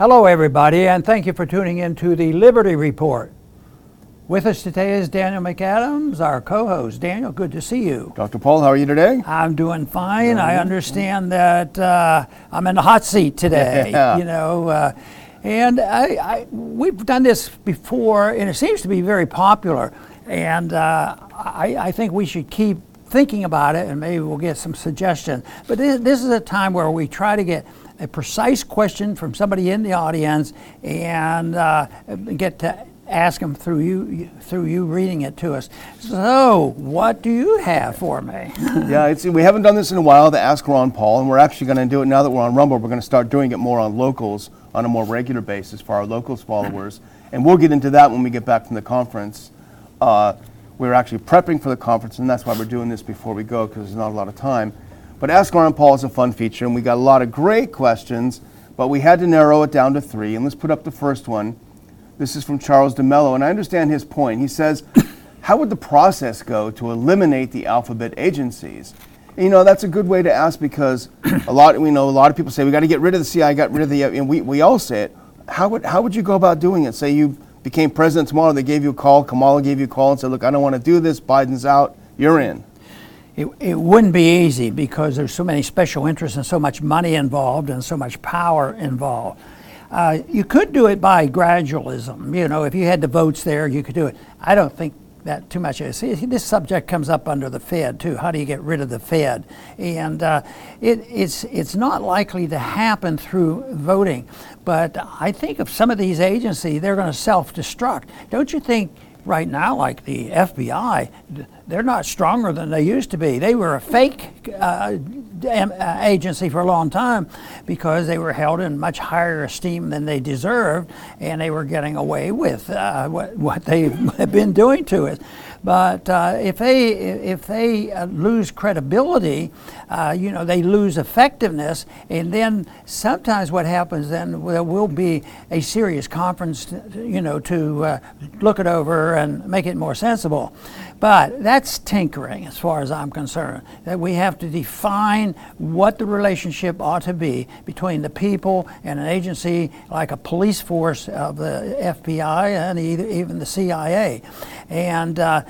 Hello, everybody, and thank you for tuning in to the Liberty Report. With us today is Daniel McAdams, our co host. Daniel, good to see you. Dr. Paul, how are you today? I'm doing fine. I understand that uh, I'm in the hot seat today. Yeah. You know, uh, and I, I, we've done this before, and it seems to be very popular. And uh, I, I think we should keep thinking about it, and maybe we'll get some suggestions. But this, this is a time where we try to get a precise question from somebody in the audience and uh, get to ask them through you through you reading it to us. So, what do you have for me? yeah, we haven't done this in a while, the Ask Ron Paul, and we're actually going to do it now that we're on Rumble. We're going to start doing it more on locals on a more regular basis for our locals followers. And we'll get into that when we get back from the conference. Uh, we're actually prepping for the conference, and that's why we're doing this before we go because there's not a lot of time. But Ask Ron Paul is a fun feature, and we got a lot of great questions, but we had to narrow it down to three. And let's put up the first one. This is from Charles DeMello, and I understand his point. He says, How would the process go to eliminate the alphabet agencies? And, you know, that's a good way to ask because a lot, we know a lot of people say we got to get rid of the CIA, got rid of the, and we, we all say it. How would, how would you go about doing it? Say you became president tomorrow, they gave you a call, Kamala gave you a call and said, Look, I don't want to do this, Biden's out, you're in. It, it wouldn't be easy because there's so many special interests and so much money involved and so much power involved. Uh, you could do it by gradualism. You know, if you had the votes there, you could do it. I don't think that too much. See, this subject comes up under the Fed too. How do you get rid of the Fed? And uh, it, it's it's not likely to happen through voting. But I think of some of these agencies, they're going to self-destruct. Don't you think? Right now, like the FBI, they're not stronger than they used to be. They were a fake uh, uh, agency for a long time because they were held in much higher esteem than they deserved, and they were getting away with uh, what, what they've been doing to it. But uh, if they if they uh, lose credibility, uh, you know they lose effectiveness, and then sometimes what happens then there will be a serious conference, you know, to uh, look it over and make it more sensible. But that's tinkering as far as I'm concerned. That we have to define what the relationship ought to be between the people and an agency like a police force of the FBI and even the CIA. And uh,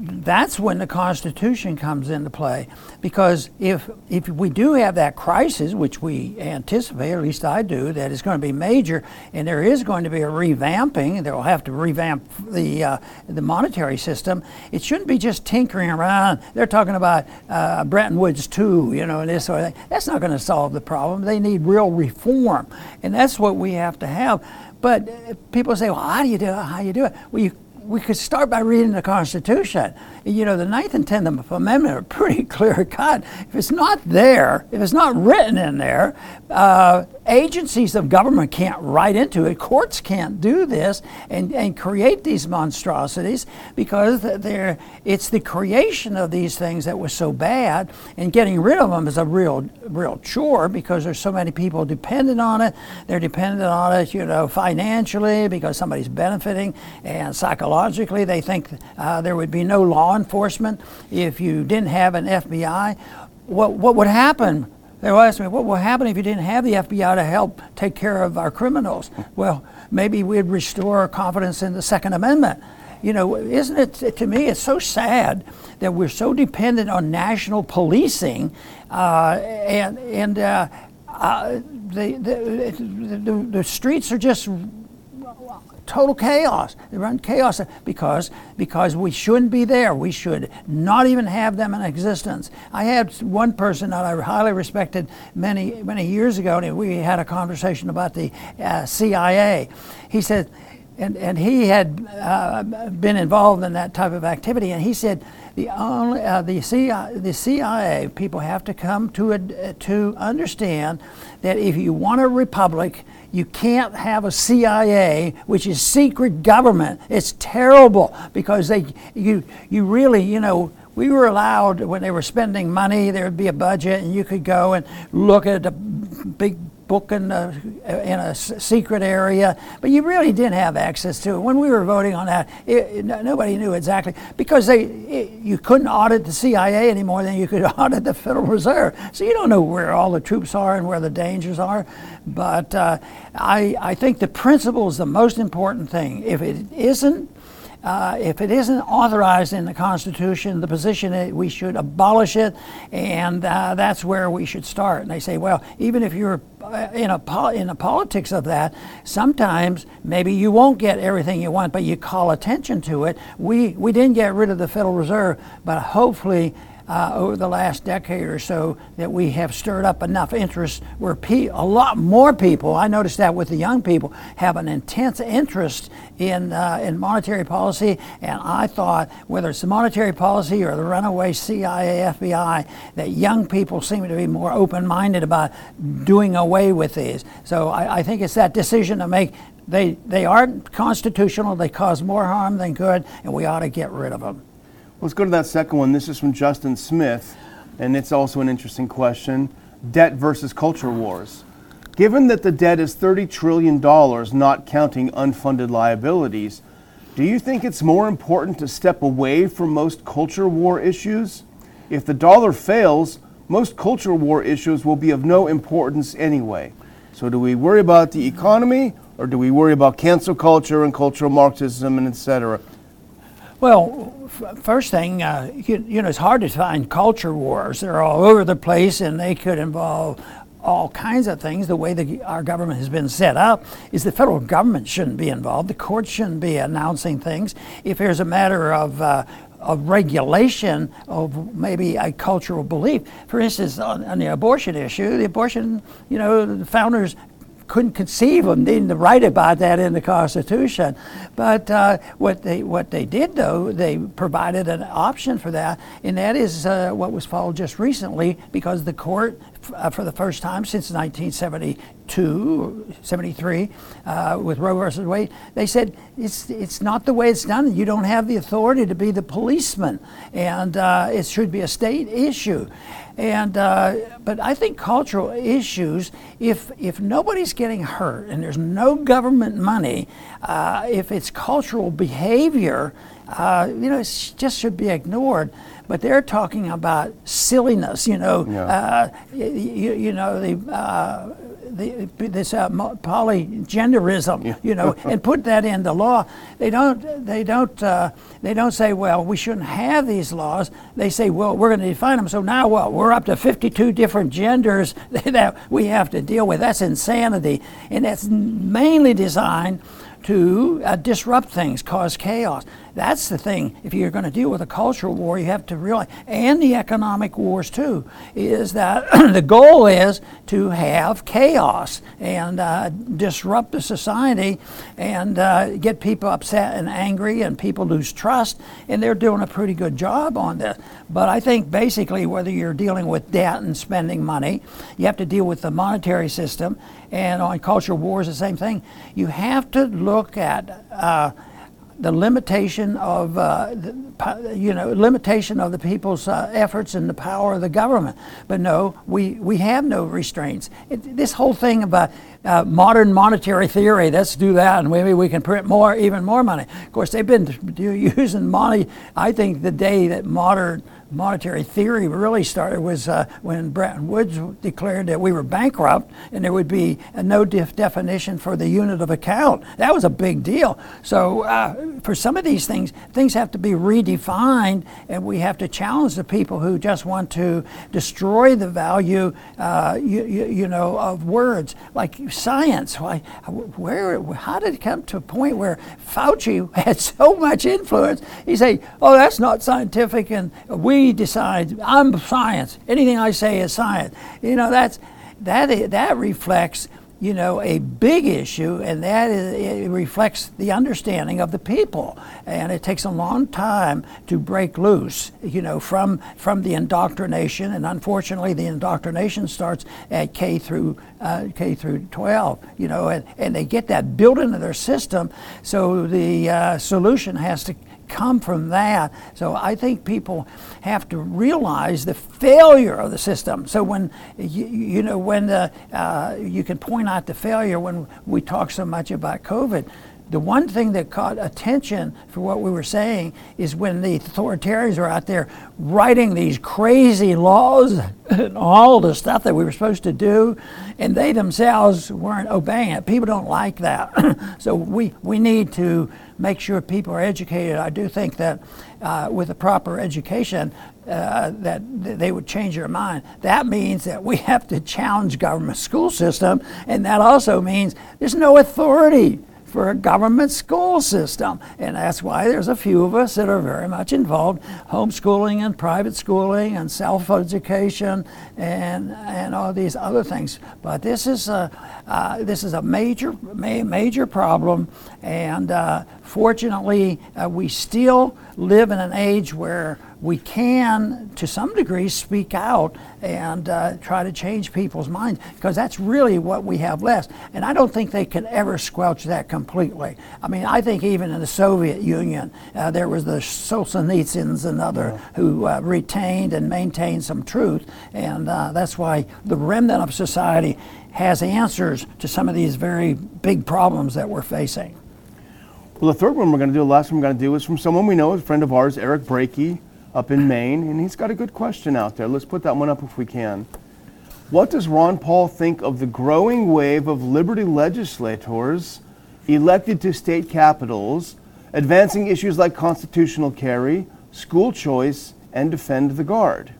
that's when the Constitution comes into play. Because if, if we do have that crisis, which we anticipate, at least I do, that it's going to be major, and there is going to be a revamping, they'll have to revamp the, uh, the monetary system, it shouldn't be just tinkering around. They're talking about uh, Bretton Woods 2, you know, and this sort of thing. That's not going to solve the problem. They need real reform. And that's what we have to have. But people say, well, how do you do it? How do you do it? Well, you we could start by reading the Constitution. You know, the Ninth and Tenth Amendment are pretty clear cut. If it's not there, if it's not written in there, uh, agencies of government can't write into it. Courts can't do this and, and create these monstrosities because they're, it's the creation of these things that was so bad, and getting rid of them is a real, real chore because there's so many people dependent on it. They're dependent on it, you know, financially because somebody's benefiting, and psychologically they think uh, there would be no law enforcement if you didn't have an FBI. What, what would happen? They will ask me, what will happen if you didn't have the FBI to help take care of our criminals? Well, maybe we'd restore confidence in the Second Amendment. You know, isn't it, to me, it's so sad that we're so dependent on national policing uh, and, and uh, uh, the, the, the, the streets are just total chaos. They run chaos because because we shouldn't be there. We should not even have them in existence. I had one person that I highly respected many many years ago, and we had a conversation about the uh, CIA. He said. And, and he had uh, been involved in that type of activity, and he said the only uh, the, CIA, the CIA people have to come to a, to understand that if you want a republic, you can't have a CIA, which is secret government. It's terrible because they, you, you really, you know, we were allowed when they were spending money, there would be a budget, and you could go and look at the big book in a, in a secret area, but you really didn't have access to it. When we were voting on that, it, it, nobody knew exactly because they it, you couldn't audit the CIA any more than you could audit the Federal Reserve. So you don't know where all the troops are and where the dangers are. But uh, I, I think the principle is the most important thing. If it isn't uh, if it isn't authorized in the Constitution, the position is we should abolish it, and uh, that's where we should start. And they say, well, even if you're uh, in a pol- in the politics of that, sometimes maybe you won't get everything you want, but you call attention to it. We we didn't get rid of the Federal Reserve, but hopefully uh, over the last decade or so that we have stirred up enough interest where pe- a lot more people, I noticed that with the young people, have an intense interest in, uh, in monetary policy. And I thought, whether it's the monetary policy or the runaway CIA, FBI, that young people seem to be more open minded about doing away with these. So I, I think it's that decision to make they, they aren't constitutional, they cause more harm than good, and we ought to get rid of them. Let's go to that second one. This is from Justin Smith, and it's also an interesting question debt versus culture wars. Given that the debt is $30 trillion, not counting unfunded liabilities, do you think it's more important to step away from most culture war issues? If the dollar fails, most culture war issues will be of no importance anyway. So, do we worry about the economy or do we worry about cancel culture and cultural Marxism and et cetera? Well, f- first thing, uh, you, you, know, it's hard to find culture wars. They're all over the place, and they could involve all kinds of things. The way the, our government has been set up is the federal government shouldn't be involved. The courts shouldn't be announcing things. If there's a matter of uh, of regulation of maybe a cultural belief. For instance, on, on, the abortion issue, the abortion, you know, the founders couldn't conceive of needing to write about that in the Constitution. But uh, what they what they did though, they provided an option for that, and that is uh, what was followed just recently because the court, uh, for the first time since 1972, 73, uh, with Roe versus Wade, they said it's it's not the way it's done. You don't have the authority to be the policeman, and uh, it should be a state issue. And uh, but I think cultural issues, if if nobody's getting hurt and there's no government money, uh, if it's cultural behavior, uh, you know, it just should be ignored. But they're talking about silliness, you know, yeah. Uh, you, you, know the uh, the, this uh, polygenderism, yeah. you know, and put that in the law. They don't, they don't, uh, they don't say, well, we shouldn't have these laws. They say, well, we're going to define them. So now what? We're up to 52 different genders that we have to deal with. That's insanity, and that's mainly designed to uh, disrupt things, cause chaos. That's the thing. If you're going to deal with a cultural war, you have to realize, and the economic wars too, is that the goal is to have chaos and uh, disrupt the society and uh, get people upset and angry, and people lose trust. And they're doing a pretty good job on this. But I think basically, whether you're dealing with debt and spending money, you have to deal with the monetary system. And on cultural wars, the same thing. You have to look at uh, the limitation of uh, the, you know limitation of the people's uh, efforts and the power of the government. But no, we we have no restraints. It, this whole thing about uh, modern monetary theory, let's do that, and maybe we can print more, even more money. Of course, they've been using money. I think the day that modern monetary theory really started was uh, when Bretton Woods declared that we were bankrupt and there would be no def- definition for the unit of account. That was a big deal. So uh, for some of these things, things have to be redefined, and we have to challenge the people who just want to destroy the value, uh, you, you, you, know, of words like science. Why, where, how did it come to a point where Fauci had so much influence? He say, "Oh, that's not scientific," and we decide I'm science. Anything I say is science. You know, that's that that reflects you know a big issue, and that is, it reflects the understanding of the people. And it takes a long time to break loose, you know, from from the indoctrination. And unfortunately, the indoctrination starts at K through uh, K through 12. You know, and, and they get that built into their system. So the uh, solution has to come from that. So I think people have to realize the failure of the system. So when you, you know when the, uh, you can point out the failure when we talk so much about COVID the one thing that caught attention for what we were saying is when the authoritarians were out there writing these crazy laws and all the stuff that we were supposed to do, and they themselves weren't obeying it. People don't like that. so we, we need to make sure people are educated. I do think that uh, with a proper education, uh, that they would change their mind. That means that we have to challenge government school system, and that also means there's no authority for a government school system. And that's why there's a few of us that are very much involved homeschooling and private schooling and self education and, and all these other things. But this is a, uh, this is a major, ma- major problem. And uh, fortunately, uh, we still live in an age where we can, to some degree, speak out and uh, try to change people's minds because that's really what we have left. And I don't think they can ever squelch that completely. I mean, I think even in the Soviet Union, uh, there was the Solzhenitsyns and other yeah. who uh, retained and maintained some truth, and uh, that's why the remnant of society has answers to some of these very big problems that we're facing. Well, the third one we're going to do, the last one we're going to do, is from someone we know, a friend of ours, Eric Brakey, up in Maine, and he's got a good question out there. Let's put that one up if we can. What does Ron Paul think of the growing wave of liberty legislators elected to state capitals advancing issues like constitutional carry, school choice, and defend the guard?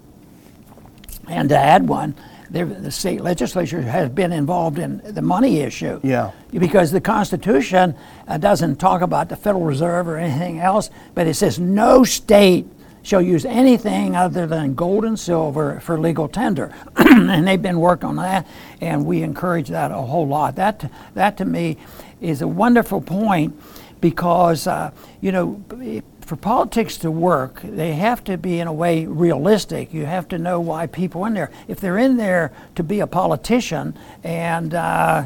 And to add one, the state legislature has been involved in the money issue. Yeah. Because the Constitution uh, doesn't talk about the Federal Reserve or anything else, but it says no state shall use anything other than gold and silver for legal tender. and they've been working on that, and we encourage that a whole lot. That, that to me is a wonderful point because, uh, you know, for politics to work, they have to be, in a way, realistic. You have to know why people are in there. If they're in there to be a politician and uh,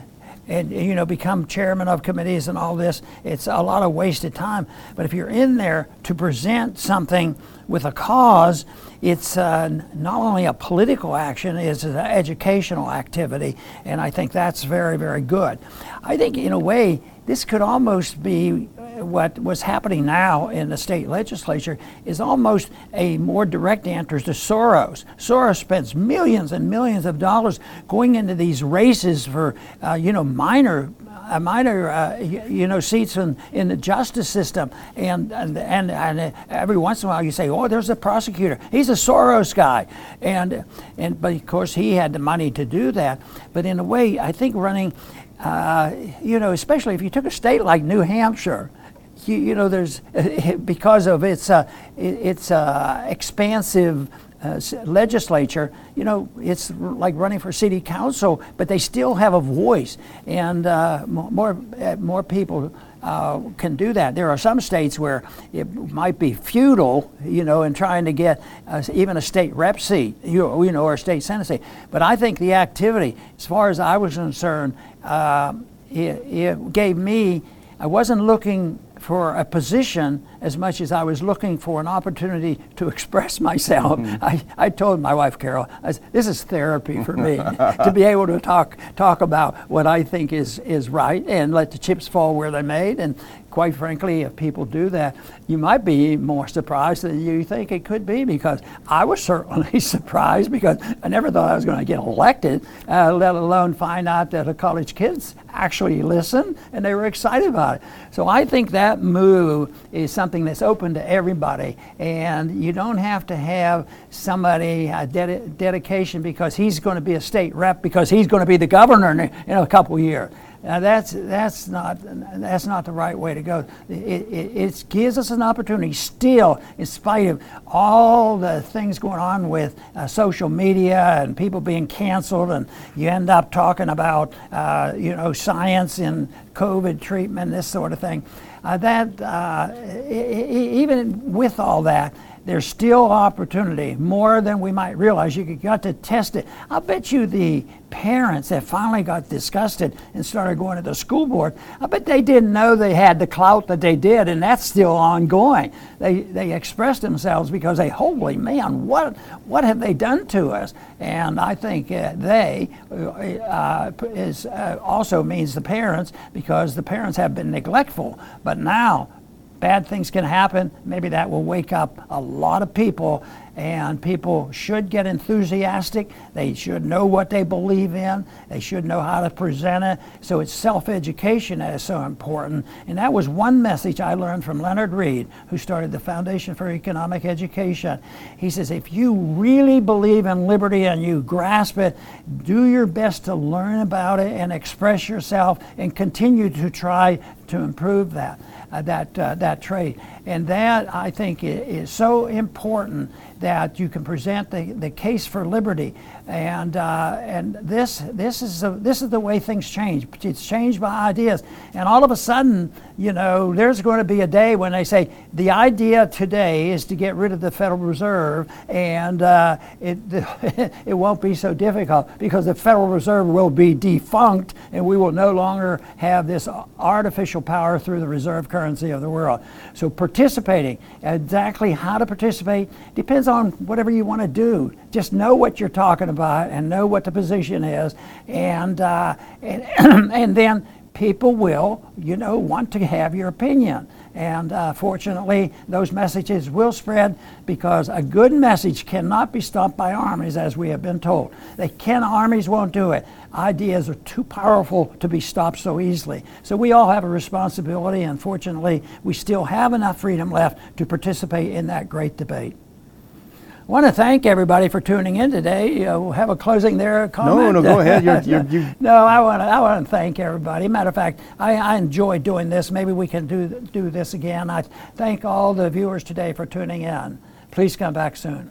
and you know become chairman of committees and all this it's a lot of wasted time. But if you're in there to present something with a cause it's uh, not only a political action it's an educational activity and i think that's very very good. I think in a way this could almost be what was happening now in the state legislature is almost a more direct answer to Soros. Soros spends millions and millions of dollars going into these races for, uh, you know, minor uh, minor, uh, you know, seats in, in the justice system, and, and and and every once in a while you say, oh, there's a prosecutor. He's a Soros guy, and and but of course he had the money to do that. But in a way, I think running, uh, you know, especially if you took a state like New Hampshire, you, you know, there's because of its uh, its uh, expansive uh, legislature, you know, it's like running for city council, but they still have a voice, and uh, more uh, more people. Uh, can do that. There are some states where it might be futile, you know, in trying to get uh, even a state rep seat, you, you know, or a state senate seat. But I think the activity, as far as I was concerned, uh, it, it gave me. I wasn't looking for a position as much as I was looking for an opportunity to express myself. Mm-hmm. I, I told my wife Carol, said, this is therapy for me to be able to talk talk about what I think is is right and let the chips fall where they may and quite frankly, if people do that, you might be more surprised than you think it could be because I was certainly surprised because I never thought I was going to get elected, uh, let alone find out that the college kids actually listen and they were excited about it. So I think that move is something that's open to everybody and you don't have to have somebody a ded- dedication because he's going to be a state rep because he's going to be the governor in a couple years. Now that's that's not that's not the right way to go. It, it, it, gives us an opportunity, still, in spite of all the things going on with uh, social media and people being canceled, and you end up talking about uh, you know science in COVID treatment, this sort of thing. Uh, that uh, even with all that, there's still opportunity, more than we might realize. You got to test it. I bet you the parents that finally got disgusted and started going to the school board, I bet they didn't know they had the clout that they did, and that's still ongoing. They, they expressed themselves because they, holy man, what, what have they done to us? And I think uh, they uh, is, uh, also means the parents because the parents have been neglectful. But now, bad things can happen. Maybe that will wake up a lot of people, and people should get enthusiastic. They should know what they believe in. They should know how to present it. So it's self-education that is so important. And that was one message I learned from Leonard Read, who started the Foundation for Economic Education. He says, if you really believe in liberty and you grasp it, do your best to learn about it and express yourself and continue to try to improve that uh, that uh, that trait. And that I think is so important that you can present the, the case for liberty. And uh, and this this is the, this is the way things change. It's changed by ideas. And all of a sudden, you know, there's going to be a day when they say the idea today is to get rid of the Federal Reserve, and uh, it it won't be so difficult because the Federal Reserve will be defunct, and we will no longer have this artificial power through the reserve currency of the world. So participating, exactly how to participate depends on whatever you want to do. Just know what you're talking about and know what the position is, and uh, and and then people will, you know, want to have your opinion. And uh, fortunately, those messages will spread because a good message cannot be stopped by armies, as we have been told. They can, armies won't do it. Ideas are too powerful to be stopped so easily. So we all have a responsibility, and fortunately, we still have enough freedom left to participate in that great debate. I want to thank everybody for tuning in today. Uh, we'll have a closing there. Comment. No, no, go ahead. You're, you're, you no, I want to. I want to thank everybody. Matter of fact, I, I enjoy doing this. Maybe we can do do this again. I thank all the viewers today for tuning in. Please come back soon.